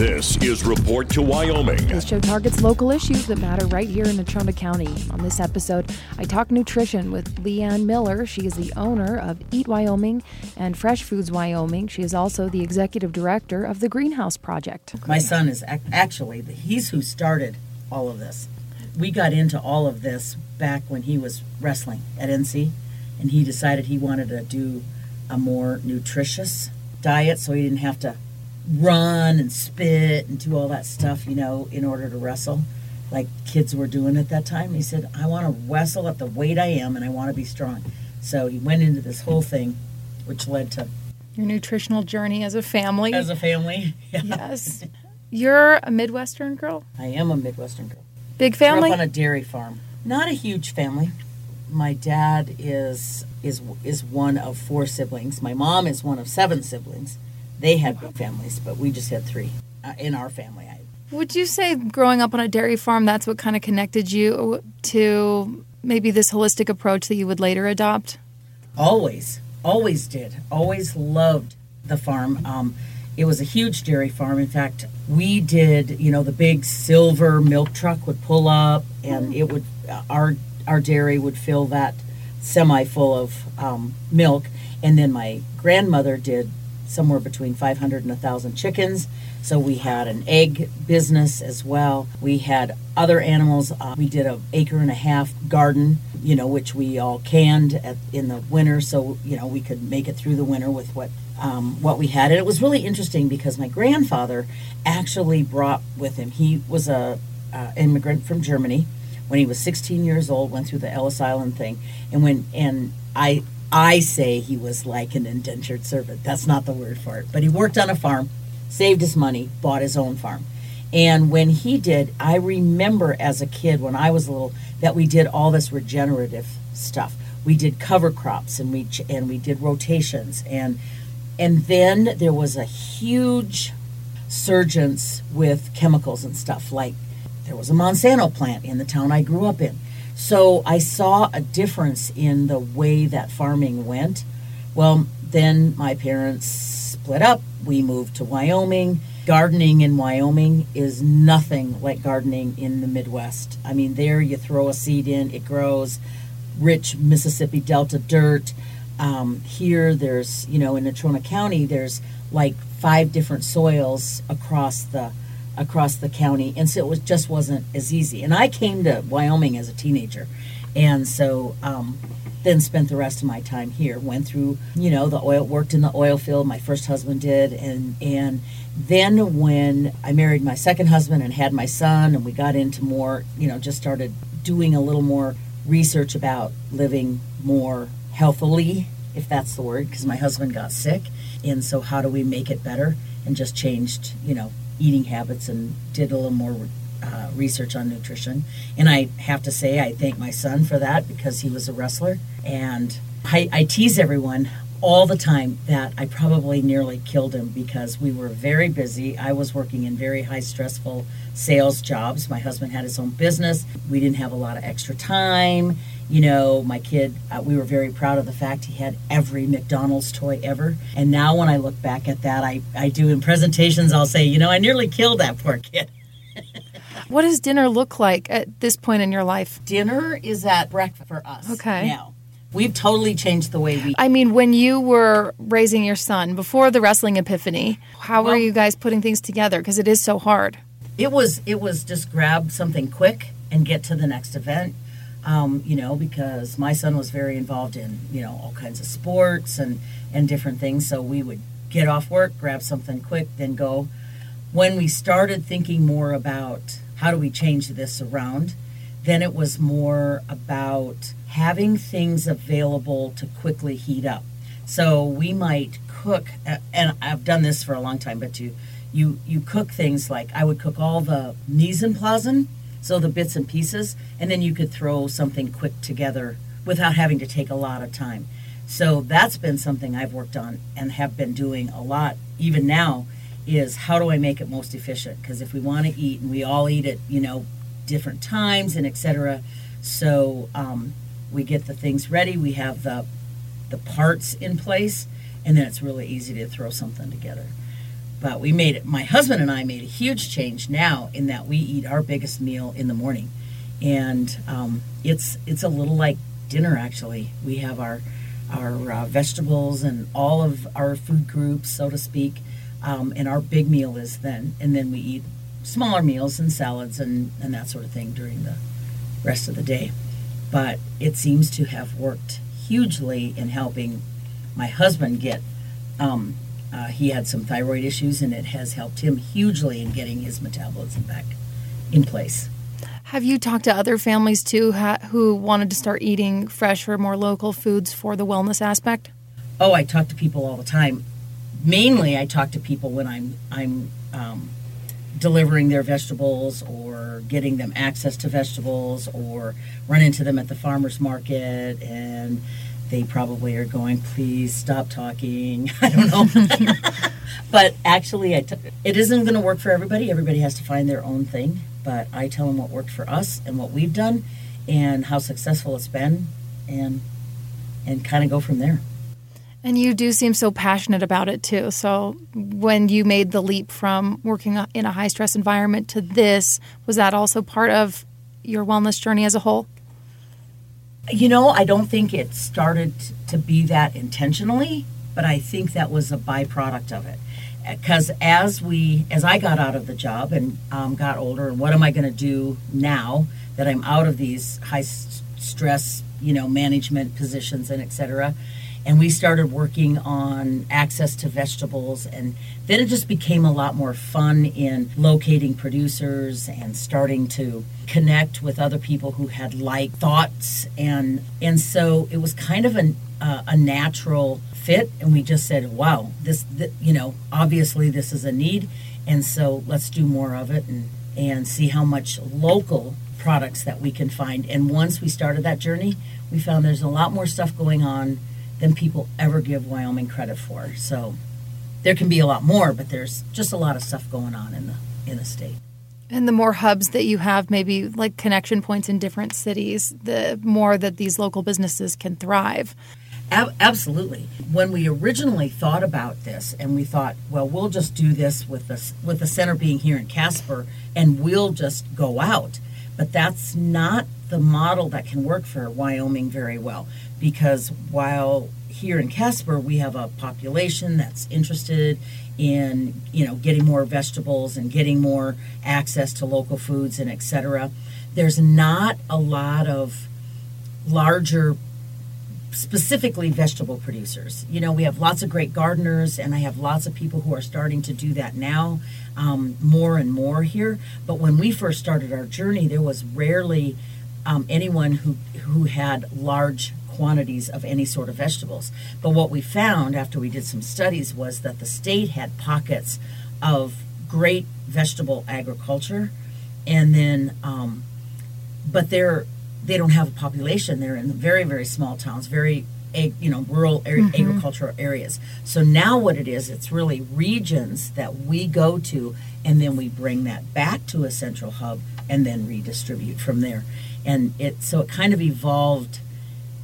This is Report to Wyoming. This show targets local issues that matter right here in Natrona County. On this episode, I talk nutrition with LeAnne Miller. She is the owner of Eat Wyoming and Fresh Foods Wyoming. She is also the executive director of the Greenhouse Project. My son is ac- actually, he's who started all of this. We got into all of this back when he was wrestling at NC, and he decided he wanted to do a more nutritious diet so he didn't have to run and spit and do all that stuff, you know, in order to wrestle like kids were doing at that time. He said, I want to wrestle at the weight I am and I want to be strong. So he went into this whole thing, which led to Your nutritional journey as a family. as a family. Yeah. yes. You're a Midwestern girl? I am a Midwestern girl. Big Grew family? up on a dairy farm. Not a huge family. My dad is is is one of four siblings. My mom is one of seven siblings. They had big families, but we just had three uh, in our family. I, Would you say growing up on a dairy farm, that's what kind of connected you to maybe this holistic approach that you would later adopt? always, always did. Always loved the farm. Um, it was a huge dairy farm. In fact, we did. You know, the big silver milk truck would pull up, and it would our our dairy would fill that semi full of um, milk, and then my grandmother did somewhere between 500 and 1,000 chickens. So we had an egg business as well. We had other animals. Uh, we did a acre and a half garden, you know, which we all canned at, in the winter, so you know we could make it through the winter with what um, what we had. And it was really interesting because my grandfather actually brought with him. He was a uh, immigrant from Germany when he was 16 years old. Went through the Ellis Island thing, and when and I I say he was like an indentured servant. That's not the word for it. But he worked on a farm, saved his money, bought his own farm. And when he did, I remember as a kid when I was little that we did all this regenerative stuff. We did cover crops and we and we did rotations and and then there was a huge surgence with chemicals and stuff like there was a Monsanto plant in the town I grew up in. So I saw a difference in the way that farming went. Well, then my parents split up. We moved to Wyoming. Gardening in Wyoming is nothing like gardening in the Midwest. I mean, there you throw a seed in, it grows. Rich Mississippi Delta dirt. Um, here, there's, you know, in Natrona County, there's like five different soils across the across the county, and so it was just wasn't as easy. And I came to Wyoming as a teenager, and so um, then spent the rest of my time here. Went through, you know, the oil, worked in the oil field. My first husband did, and and then when I married my second husband and had my son, and we got into more, you know, just started doing a little more research about living more healthily, if that's the word, because my husband got sick, and so how do we make it better? And just changed, you know, eating habits and did a little more uh, research on nutrition. And I have to say, I thank my son for that because he was a wrestler. And I, I tease everyone all the time that I probably nearly killed him because we were very busy. I was working in very high stressful sales jobs. My husband had his own business. We didn't have a lot of extra time. You know, my kid, uh, we were very proud of the fact he had every McDonald's toy ever. And now when I look back at that, I, I do in presentations, I'll say, you know, I nearly killed that poor kid. What does dinner look like at this point in your life? Dinner is at breakfast for us Okay. now. We've totally changed the way we I mean, when you were raising your son before the wrestling epiphany, how were you guys putting things together? Because it is so hard. it was it was just grab something quick and get to the next event um, you know because my son was very involved in you know all kinds of sports and and different things. So we would get off work grab something quick then go. When we started thinking more about how do we change this around then it was more about having things available to quickly heat up. So we might cook and i've done this for a long time but you you you cook things like I would cook all the mise en place, so the bits and pieces, and then you could throw something quick together without having to take a lot of time. So that's been something I've worked on and have been doing a lot even now is how do I make it most efficient? Because if we want to eat and we all eat at you know different times and etc. So um, we get the things ready. We have the the parts in place, and then it's really easy to throw something together. But we made it. My husband and I made a huge change now in that we eat our biggest meal in the morning, and um, it's it's a little like dinner actually. We have our our uh, vegetables and all of our food groups, so to speak, um, and our big meal is then, and then we eat smaller meals and salads and, and that sort of thing during the rest of the day. But it seems to have worked hugely in helping my husband get. Um, uh, he had some thyroid issues, and it has helped him hugely in getting his metabolism back in place. Have you talked to other families too ha- who wanted to start eating fresh or more local foods for the wellness aspect? Oh, I talk to people all the time. Mainly, I talk to people when I'm I'm um, delivering their vegetables or getting them access to vegetables or run into them at the farmers market and they probably are going please stop talking i don't know but actually I t- it isn't going to work for everybody everybody has to find their own thing but I tell them what worked for us and what we've done and how successful it's been and and kind of go from there. And you do seem so passionate about it too. So when you made the leap from working in a high stress environment to this, was that also part of your wellness journey as a whole? You know, I don't think it started to be that intentionally, but I think that was a byproduct of it. Because as we as i got out of the job and um, got older and what am i going to do now that i'm out of these high stress you know management positions and etc and we started working on access to vegetables and then it just became a lot more fun in locating producers and starting to connect with other people who had like thoughts. And and so it was kind of an, uh, a natural fit and we just said wow this, this you know obviously this is a need and so let's do more of it and and see how much local products that we can find. And once we started that journey we found there's a lot more stuff going on than people ever give Wyoming credit for so there can be a lot more but there's just a lot of stuff going on in the in the state and the more hubs that you have, maybe like connection points in different cities, the more that these local businesses can thrive. Ab- absolutely. When we originally thought about this, and we thought, well, we'll just do this with the with the center being here in Casper, and we'll just go out. But that's not the model that can work for Wyoming very well, because while here in Casper we have a population that's interested in you know getting more vegetables and getting more access to local foods and etc. There's not a lot of larger specifically vegetable producers. You know, we have lots of great gardeners, and I have lots of people who are starting to do that now um, more and more here. But when we first started our journey, there was rarely um, anyone who who had large quantities of any sort of vegetables. But what we found after we did some studies was that the state had pockets of great vegetable agriculture, and then, um, but they're they don't have a population. They're in very, very small towns, very you know rural area, mm-hmm. agricultural areas. So now what it is, it's really regions that we go to, and then we bring that back to a central hub, and then redistribute from there. And it so it kind of evolved.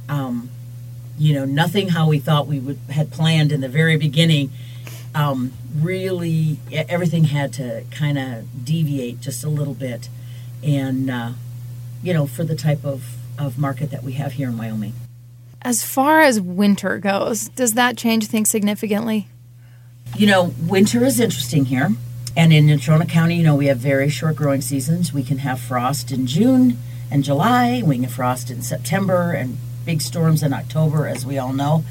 Um, you know, nothing how we thought we would had planned in the very beginning. Um, really, everything had to kind of deviate just a little bit, and uh, you know, for the type of, of market that we have here in Wyoming. As far as winter goes, does that change things significantly? You know, winter is interesting here. And in Natrona County, you know, we have very short growing seasons. We can have frost in June and July, we can have frost in September, and big storms in October, as we all know.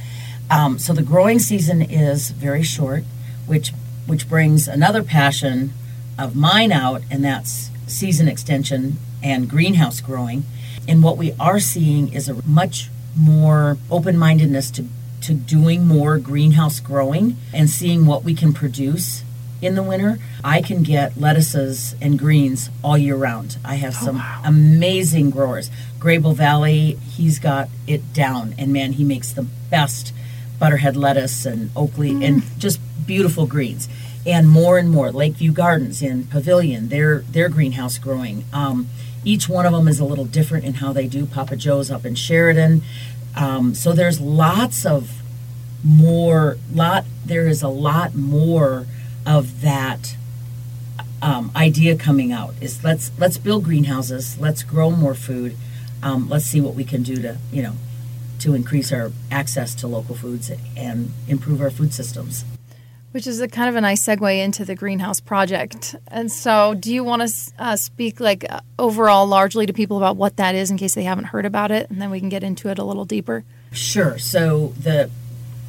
Um, so the growing season is very short, which which brings another passion of mine out, and that's season extension and greenhouse growing. And what we are seeing is a much more open mindedness to, to doing more greenhouse growing and seeing what we can produce in the winter. I can get lettuces and greens all year round. I have oh, some wow. amazing growers. Grable Valley, he's got it down, and man, he makes the best butterhead lettuce and oakleaf mm. and just beautiful greens. And more and more, Lakeview Gardens in Pavillion, their their greenhouse growing. Um, each one of them is a little different in how they do. Papa Joe's up in Sheridan. Um, so there's lots of more, lot, there is a lot more of that um, idea coming out is let's let's build greenhouses, let's grow more food, um, let's see what we can do to you know to increase our access to local foods and improve our food systems. Which is a kind of a nice segue into the greenhouse project. And so, do you want to uh, speak like uh, overall, largely to people about what that is, in case they haven't heard about it, and then we can get into it a little deeper? Sure. So the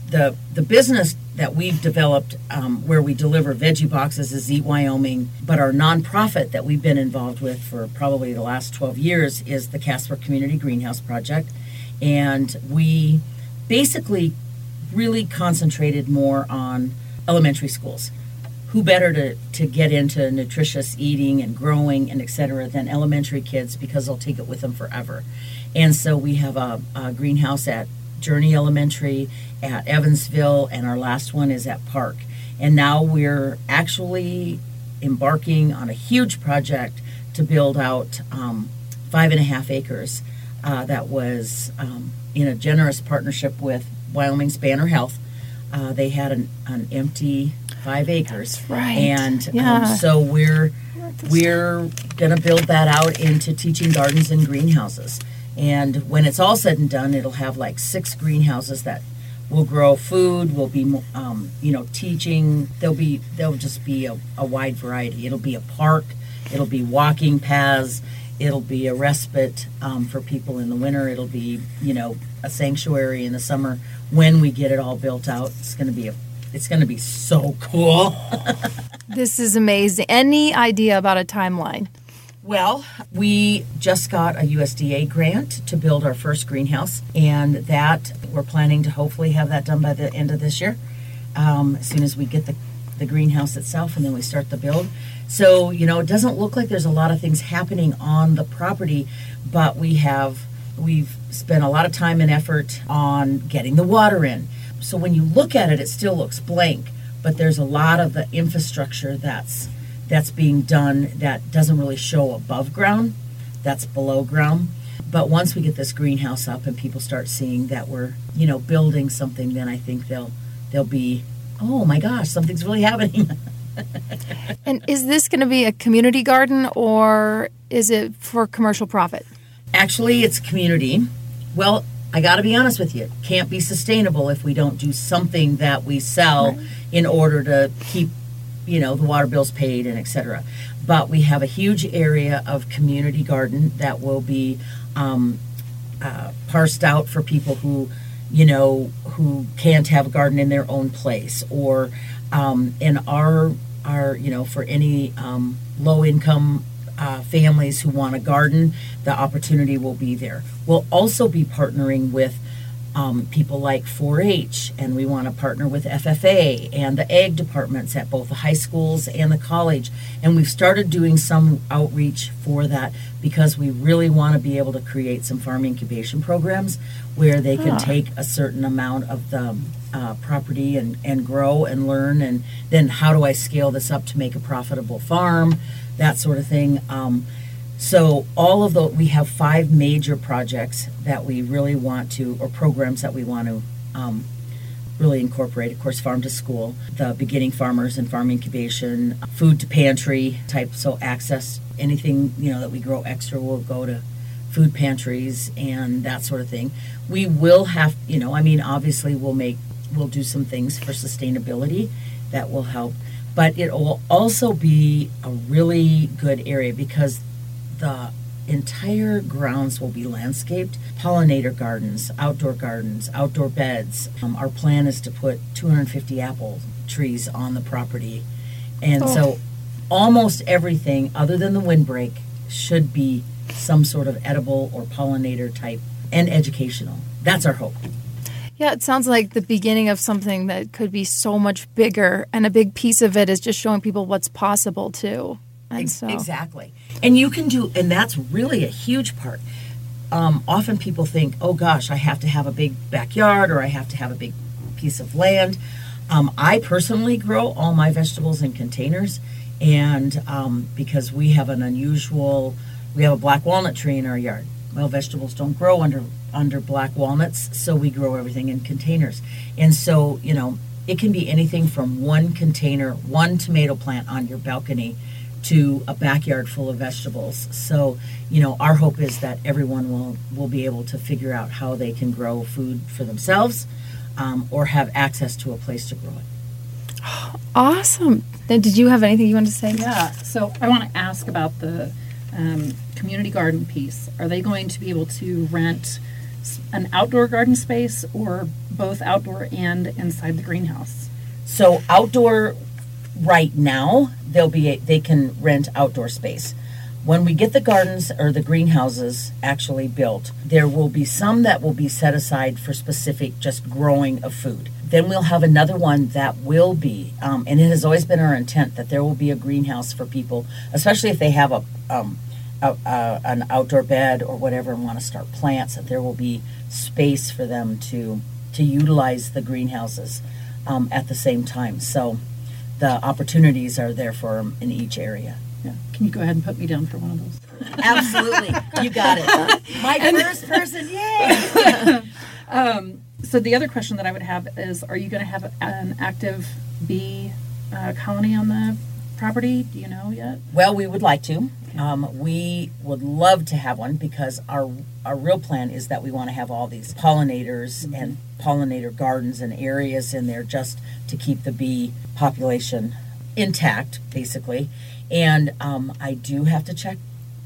the the business that we've developed, um, where we deliver veggie boxes, is Eat Wyoming. But our nonprofit that we've been involved with for probably the last twelve years is the Casper Community Greenhouse Project, and we basically really concentrated more on elementary schools. Who better to, to get into nutritious eating and growing and et cetera than elementary kids because they'll take it with them forever. And so we have a, a greenhouse at Journey Elementary, at Evansville, and our last one is at Park. And now we're actually embarking on a huge project to build out um, five and a half acres uh, that was um, in a generous partnership with Wyoming's Banner Health uh, they had an, an empty five acres. That's right. And Yeah. um, so we're we're going to build that out into teaching gardens and greenhouses. And when it's all said and done, it'll have like six greenhouses that will grow food. Will be um, you know teaching. There'll be there'll just be a, a wide variety. It'll be a park. It'll be walking paths. It'll be a respite um, for people in the winter. It'll be you know a sanctuary in the summer. When we get it all built out, it's going to be a it's going to be so cool. This is amazing. Any idea about a timeline? Well, we just got a USDA grant to build our first greenhouse, and that we're planning to hopefully have that done by the end of this year. Um, as soon as we get the, the greenhouse itself, and then we start the build. So, you know, it doesn't look like there's a lot of things happening on the property, but we have we've spent a lot of time and effort on getting the water in. So when you look at it, it still looks blank, but there's a lot of the infrastructure that's that's being done that doesn't really show above ground. That's below ground. But once we get this greenhouse up and people start seeing that we're, you know, building something, then I think they'll they'll be, oh my gosh, something's really happening. And is this going to be a community garden or is it for commercial profit? Actually, it's community. Well, I got to be honest with you. It can't be sustainable if we don't do something that we sell in order to keep, you know, the water bills paid and et cetera. But we have a huge area of community garden that will be um, uh, parsed out for people who, you know, who can't have a garden in their own place, or um, in our our you know for any um, low income uh, families who want a garden, the opportunity will be there. We'll also be partnering with um, people like 4 H, and we want to partner with FFA and the ag departments at both the high schools and the college. And we've started doing some outreach for that because we really want to be able to create some farm incubation programs where they can Ah. take a certain amount of the uh, property and, and grow and learn. And then how do I scale this up to make a profitable farm? That sort of thing. Um, so all of the we have five major projects that we really want to, or programs that we want to um, really incorporate. Of course, farm to school, the beginning farmers and farm incubation, food to pantry type. So access anything you know that we grow extra will go to food pantries and that sort of thing. We will have, you know, I mean, obviously we'll make we'll do some things for sustainability that will help, but it will also be a really good area because the entire grounds will be landscaped. Pollinator gardens outdoor gardens outdoor beds. Um, our plan is to put 250 apple trees on the property. And so almost everything other than the windbreak should be some sort of edible or pollinator type and educational. That's our hope. Yeah, it sounds like the beginning of something that could be so much bigger, and a big piece of it is just showing people what's possible too. And so, Exactly. And you can do, and that's really a huge part. Um, often people think, oh gosh, I have to have a big backyard or I have to have a big piece of land. Um, I personally grow all my vegetables in containers, and um, because we have an unusual, we have a black walnut tree in our yard. Well, vegetables don't grow under under black walnuts, so we grow everything in containers. And so, you know, it can be anything from one container, one tomato plant on your balcony to a backyard full of vegetables. So, you know, our hope is that everyone will, will be able to figure out how they can grow food for themselves um, or have access to a place to grow it. Awesome. Then did you have anything you wanted to say? Yeah, so I want to ask about the um, community garden piece. Are they going to be able to rent an outdoor garden space or both outdoor and inside the greenhouse? So outdoor, right now, they'll be they can rent outdoor space. When we get the gardens or the greenhouses actually built, there will be some that will be set aside for specific just growing of food. Then we'll have another one that will be, um, and it has always been our intent that there will be a greenhouse for people, especially if they have a, um, a, a an outdoor bed or whatever and want to start plants. That there will be space for them to to utilize the greenhouses um, at the same time. So the opportunities are there for them in each area. Yeah. Can you go ahead and put me down for one of those? Absolutely, you got it. My first person, yay! So the other question that I would have is, are you going to have an active bee uh, colony on the property? Do you know yet? Well, we would like to. Um, we would love to have one because our our real plan is that we want to have all these pollinators and pollinator gardens and areas in there just to keep the bee population intact, basically. And um, I do have to check.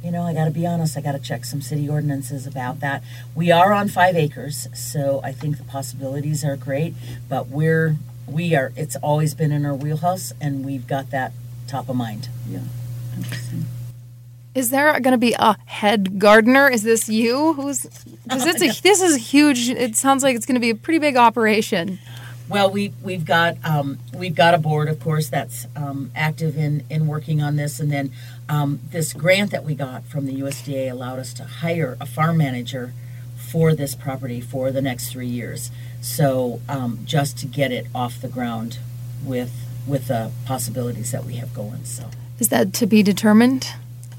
You know, I got to be honest. I got to check some city ordinances about that. We are on five acres, so I think the possibilities are great. But we're we are. It's always been in our wheelhouse, and we've got that top of mind. Yeah. Interesting. Is there going to be a head gardener? Is this you? Who's? Because it's a this is a huge. It sounds like it's going to be a pretty big operation. Well, we we've got um, we've got a board, of course, that's um, active in in working on this, and then um, this grant that we got from the USDA allowed us to hire a farm manager for this property for the next three years. So um, just to get it off the ground with with the possibilities that we have going. So Is that to be determined?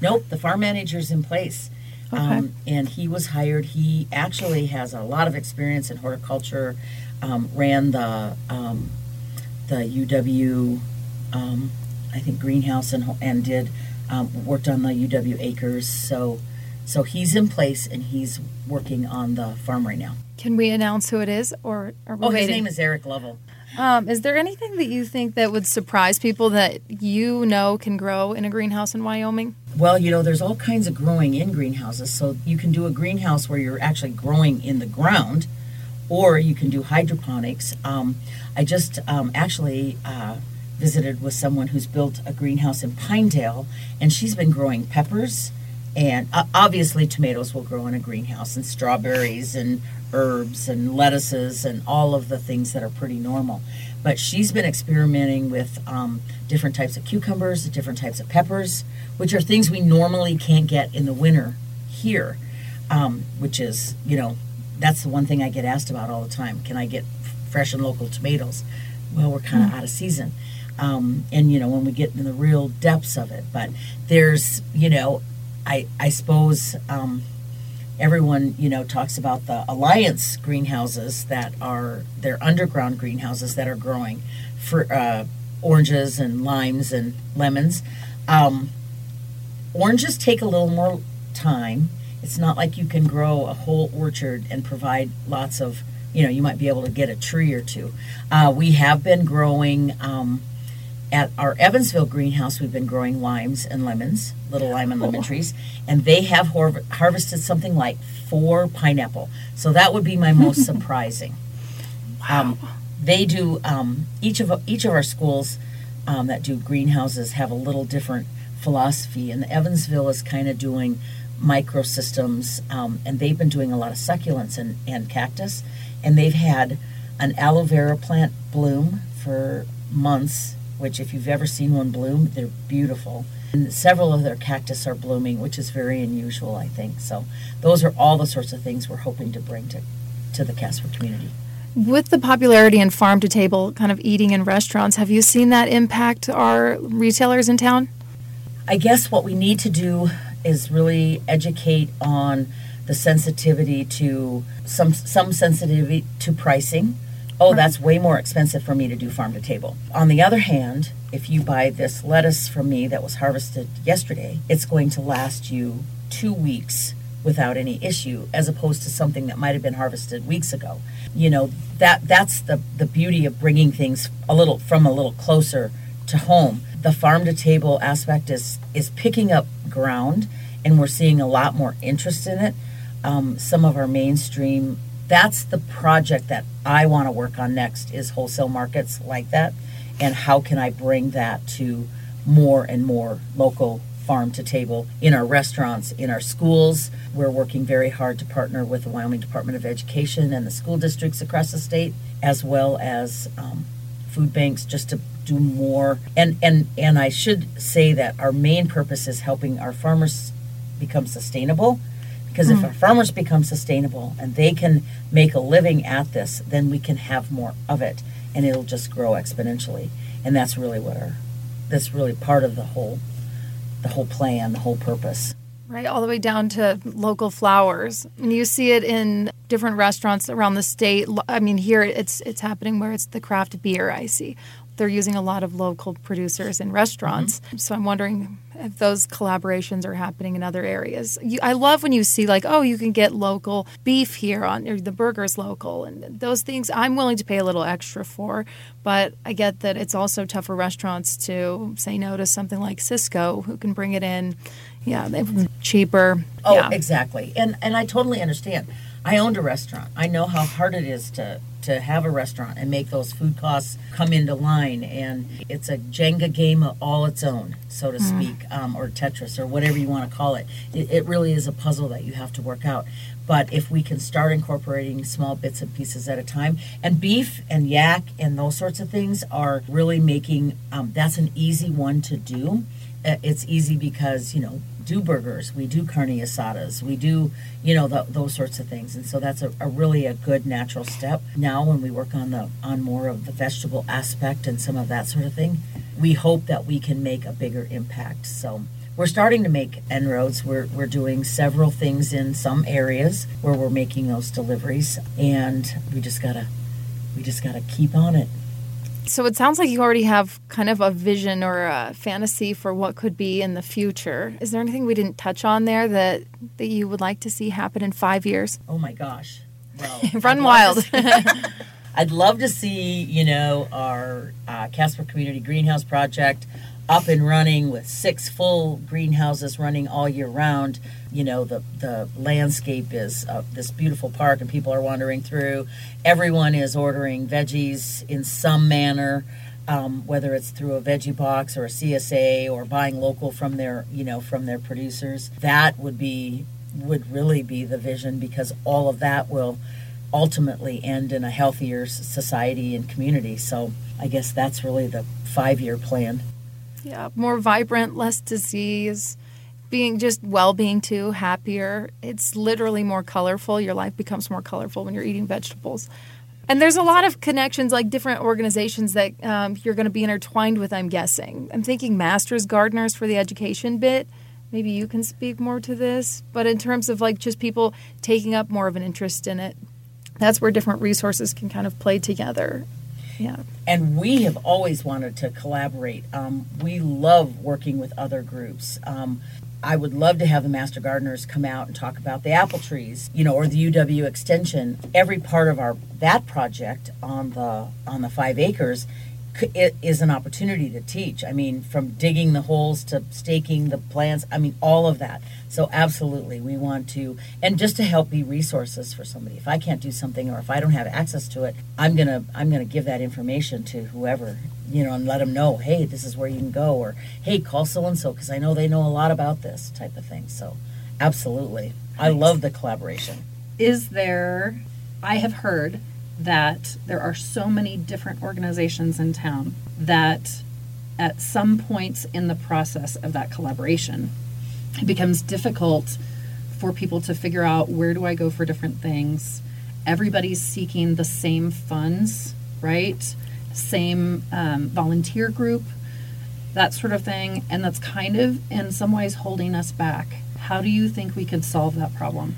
Nope, the farm manager's in place. Okay. Um, and he was hired. He actually has a lot of experience in horticulture. Um, ran the um, the UW, um, I think greenhouse and and did um, worked on the UW acres. So so he's in place and he's working on the farm right now. Can we announce who it is, or are we Oh, his name is Eric Lovell. Um, is there anything that you think that would surprise people that you know can grow in a greenhouse in Wyoming? Well, you know, there's all kinds of growing in greenhouses. So you can do a greenhouse where you're actually growing in the ground, or you can do hydroponics. Um, I just um, actually uh, visited with someone who's built a greenhouse in Pinedale, and she's been growing peppers. And uh, obviously, tomatoes will grow in a greenhouse, and strawberries, and herbs, and lettuces, and all of the things that are pretty normal. But she's been experimenting with um, different types of cucumbers, different types of peppers, which are things we normally can't get in the winter here. Um, which is, you know, that's the one thing I get asked about all the time. Can I get f- fresh and local tomatoes? Well, we're kind of out of season. Um, and, you know, when we get in the real depths of it. But there's, you know, I, I suppose um, everyone, you know, talks about the Alliance greenhouses that are, they're underground greenhouses that are growing for uh, oranges and limes and lemons. Um, oranges take a little more time. It's not like you can grow a whole orchard and provide lots of, you know, you might be able to get a tree or two. Uh, we have been growing um, at our Evansville greenhouse. We've been growing limes and lemons, little lime and lemon trees, and they have har- harvested something like four pineapple. So that would be my most surprising. Um, they do um, each of each of our schools um, that do greenhouses have a little different philosophy, and Evansville is kind of doing microsystems, um, and they've been doing a lot of succulents and, and cactus, and they've had an aloe vera plant bloom for months. Which, if you've ever seen one bloom, they're beautiful. And several of their cactus are blooming, which is very unusual, I think. So, those are all the sorts of things we're hoping to bring to, to the Casper community. With the popularity in farm to table kind of eating in restaurants, have you seen that impact our retailers in town? I guess what we need to do is really educate on the sensitivity to some some sensitivity to pricing. Oh, that's way more expensive for me to do farm to table. On the other hand, if you buy this lettuce from me that was harvested yesterday, it's going to last you two weeks without any issue as opposed to something that might have been harvested weeks ago. You know that that's the the beauty of bringing things a little from a little closer to home. The farm to table aspect is is picking up ground and we're seeing a lot more interest in it. Um, some of our mainstream that's the project that i want to work on next is wholesale markets like that and how can i bring that to more and more local farm to table in our restaurants, in our schools. We're working very hard to partner with the Wyoming Department of Education and the school districts across the state, as well as um, food banks, just to do more. And and and I should say that our main purpose is helping our farmers become sustainable. Because if hmm. our farmers become sustainable and they can make a living at this, then we can have more of it, and it'll just grow exponentially. And that's really what our that's really part of the whole the whole plan, the whole purpose. Right, all the way down to local flowers. And you see it in different restaurants around the state. I mean, here it's it's happening where it's the craft beer I see. They're using a lot of local producers in restaurants. Mm-hmm. So I'm wondering if those collaborations are happening in other areas. You, I love when you see like, oh, you can get local beef here on the burgers local and those things. I'm willing to pay a little extra for, but I get that it's also tough for restaurants to say no to something like Sysco, who can bring it in, yeah, they cheaper. Oh, yeah. exactly. And and I totally understand. I owned a restaurant. I know how hard it is to to have a restaurant and make those food costs come into line. And it's a Jenga game of all its own, so to speak, um, or Tetris, or whatever you want to call it. it. It really is a puzzle that you have to work out. But if we can start incorporating small bits and pieces at a time, and beef and yak and those sorts of things are really making um, that's an easy one to do. Uh, It's easy because you know do burgers, we do carne asadas, we do, you know, the, those sorts of things. And so that's a, a really a good natural step. Now when we work on the on more of the vegetable aspect and some of that sort of thing, we hope that we can make a bigger impact. So we're starting to make inroads. We're, we're doing several things in some areas where we're making those deliveries and we just gotta we just gotta keep on it. So it sounds like you already have kind of a vision or a fantasy for what could be in the future. Is there anything we didn't touch on there that that you would like to see happen in five years? Oh my gosh. Well, Run I'd wild. I'd love to see, you know, our uh, Casper Community Greenhouse Project up and running with six full greenhouses running all year round. You know, the, the landscape is uh, this beautiful park and people are wandering through. Everyone is ordering veggies in some manner. Um, whether it's through a veggie box or a CSA or buying local from their, you know, from their producers, that would be would really be the vision because all of that will ultimately end in a healthier society and community. So I guess that's really the five year plan. Yeah, more vibrant, less disease, being just well being too, happier. It's literally more colorful. Your life becomes more colorful when you're eating vegetables. And there's a lot of connections, like different organizations that um, you're going to be intertwined with, I'm guessing. I'm thinking Masters Gardeners for the education bit. Maybe you can speak more to this. But in terms of like just people taking up more of an interest in it, that's where different resources can kind of play together. Yeah. and we have always wanted to collaborate. Um, we love working with other groups. Um, I would love to have the master gardeners come out and talk about the apple trees, you know, or the UW extension. Every part of our that project on the on the five acres it is an opportunity to teach. I mean, from digging the holes to staking the plants. I mean, all of that. So absolutely, we want to, and just to help be resources for somebody. If I can't do something, or if I don't have access to it, I'm gonna I'm gonna give that information to whoever you know and let them know. Hey, this is where you can go, or hey, call so and so because I know they know a lot about this type of thing. So, absolutely, I love the collaboration. is there i have heard that there are so many different organizations in town that at some points in the process of that collaboration it becomes difficult for people to figure out where do i go for different things. Everybody's seeking the same funds right? Same um, volunteer group that sort of thing. And that's kind of in some ways holding us back. How do you think we could solve that problem?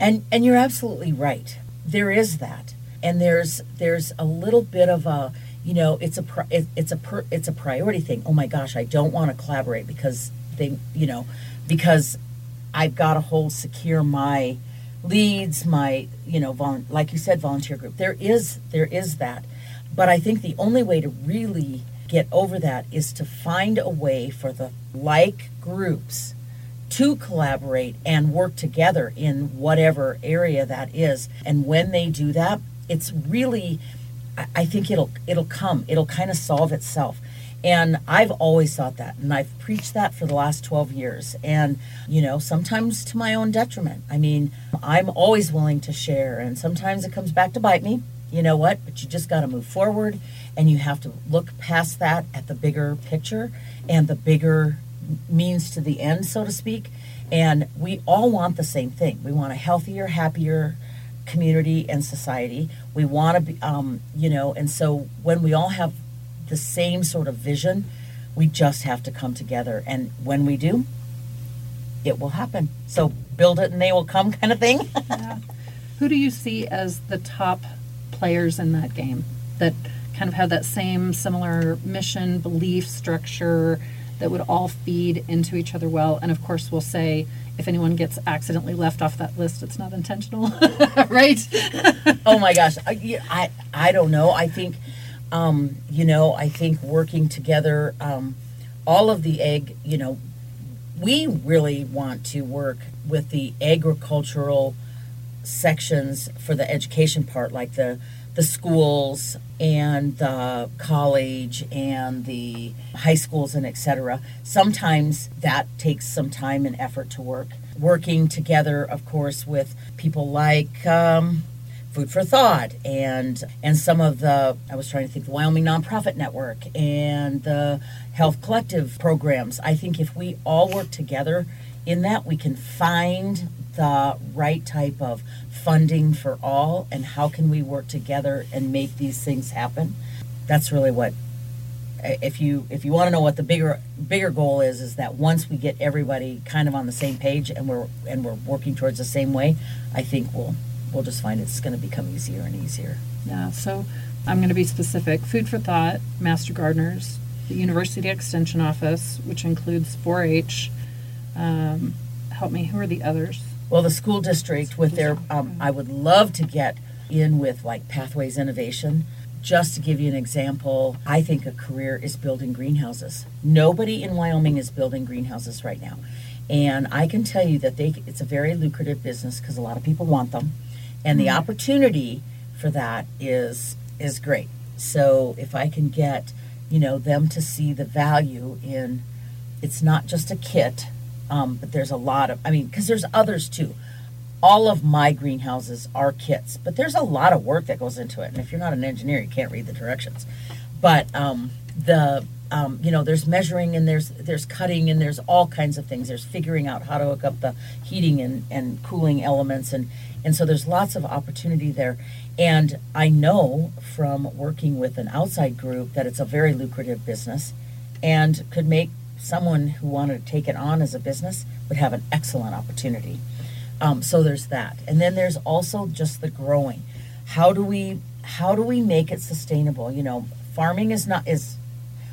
And and you're absolutely right. There is that. And there's there's a little bit of a you know it's a it, it's a it's a priority thing. Oh my gosh, I don't want to collaborate because they you know because I've got to hold secure my leads, my you know like you said volunteer group. There is there is that, but I think the only way to really get over that is to find a way for the like groups to collaborate and work together in whatever area that is. And when they do that, it's really I- think it'll it'll come. It'll kind of solve itself. And I've always thought that, and I've preached that for the last 12 years. And, you know, sometimes to my own detriment. I mean, I'm always willing to share, and sometimes it comes back to bite me. You know what? But you just got to move forward, and you have to look past that at the bigger picture and the bigger means to the end, so to speak. And we all want the same thing. We want a healthier, happier, community and society. We want to be, um, you know, and so when we all have the same sort of vision, we just have to come together. And when we do, it will happen. So build it and they will come kind of thing. Who do you see as the top players in that game that kind of have that same similar mission, belief, structure that would all feed into each other well? And of course, we'll say if anyone gets accidentally left off that list, it's not intentional, right? oh my gosh. I, I, I don't know. I think, um, you know, I think working together, um, all of the egg, you know, we really want to work with the agricultural sections for the education part, like the the schools and the college and the high schools and etc. Sometimes that takes some time and effort to work. Working together, of course, with people like um, Food for Thought and and some of the I was trying to think the Wyoming Nonprofit Network and the Health Collective programs. I think if we all work together in that, we can find the right type of funding for all and how can we work together and make these things happen. That's really what if you if you want to know what the bigger bigger goal is is that once we get everybody kind of on the same page and we're and we're working towards the same way, I think we'll we'll just find it's going to become easier and easier. Yeah, so I'm going to be specific. Food for Thought, Master Gardeners, the University Extension Office, which includes 4 H. Um, help me, who are the others? Well, the school district with their, um, I would love to get in with like Pathways Innovation. Just to give you an example, I think a career is building greenhouses. Nobody in Wyoming is building greenhouses right now. And I can tell you that they, it's a very lucrative business because a lot of people want them. And the opportunity for that is is great. So if I can get, you know, them to see the value in it's not just a kit, um, but there's a lot of, I mean, because there's others too. All of my greenhouses are kits, but there's a lot of work that goes into it. And if you're not an engineer, you can't read the directions. But um, the um, you know, there's measuring and there's there's cutting and there's all kinds of things. There's figuring out how to hook up the heating and, and cooling elements and and so there's lots of opportunity there. And I know from working with an outside group that it's a very lucrative business and could make someone who wanted to take it on as a business would have an excellent opportunity. Um, so there's that. And then there's also just the growing. How do we how do we make it sustainable? You know, farming is not is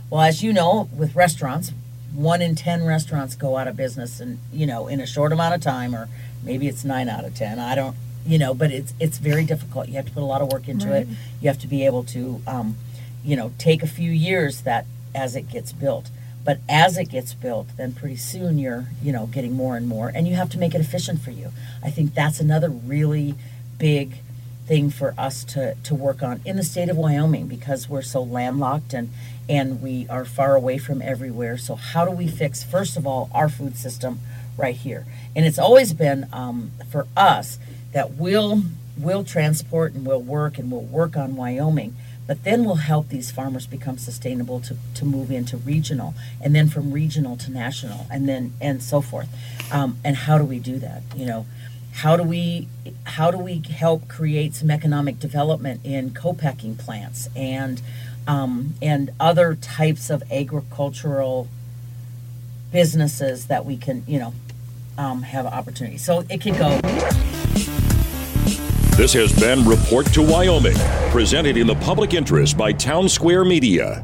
well, as you know, with restaurants, one in ten restaurants go out of business, and you know, in a short amount of time, or maybe it's nine out of ten. I don't, you know, but it's it's very difficult. You have to put a lot of work into it. You have to be able to, um, you know, take a few years that as it gets built. But as it gets built, then pretty soon you're, you know, getting more and more, and you have to make it efficient for you. I think that's another really big thing for us to, to work on in the state of Wyoming because we're so landlocked and and we are far away from everywhere. So how do we fix first of all our food system right here? And it's always been um, for us that we'll we'll transport and we'll work and we'll work on Wyoming, but then we'll help these farmers become sustainable to, to move into regional and then from regional to national and then and so forth. Um, and how do we do that? You know how do we how do we help create some economic development in co-packing plants and um, and other types of agricultural businesses that we can you know um, have opportunity so it can go This has been Report to Wyoming, presented in the public interest by Town Square Media.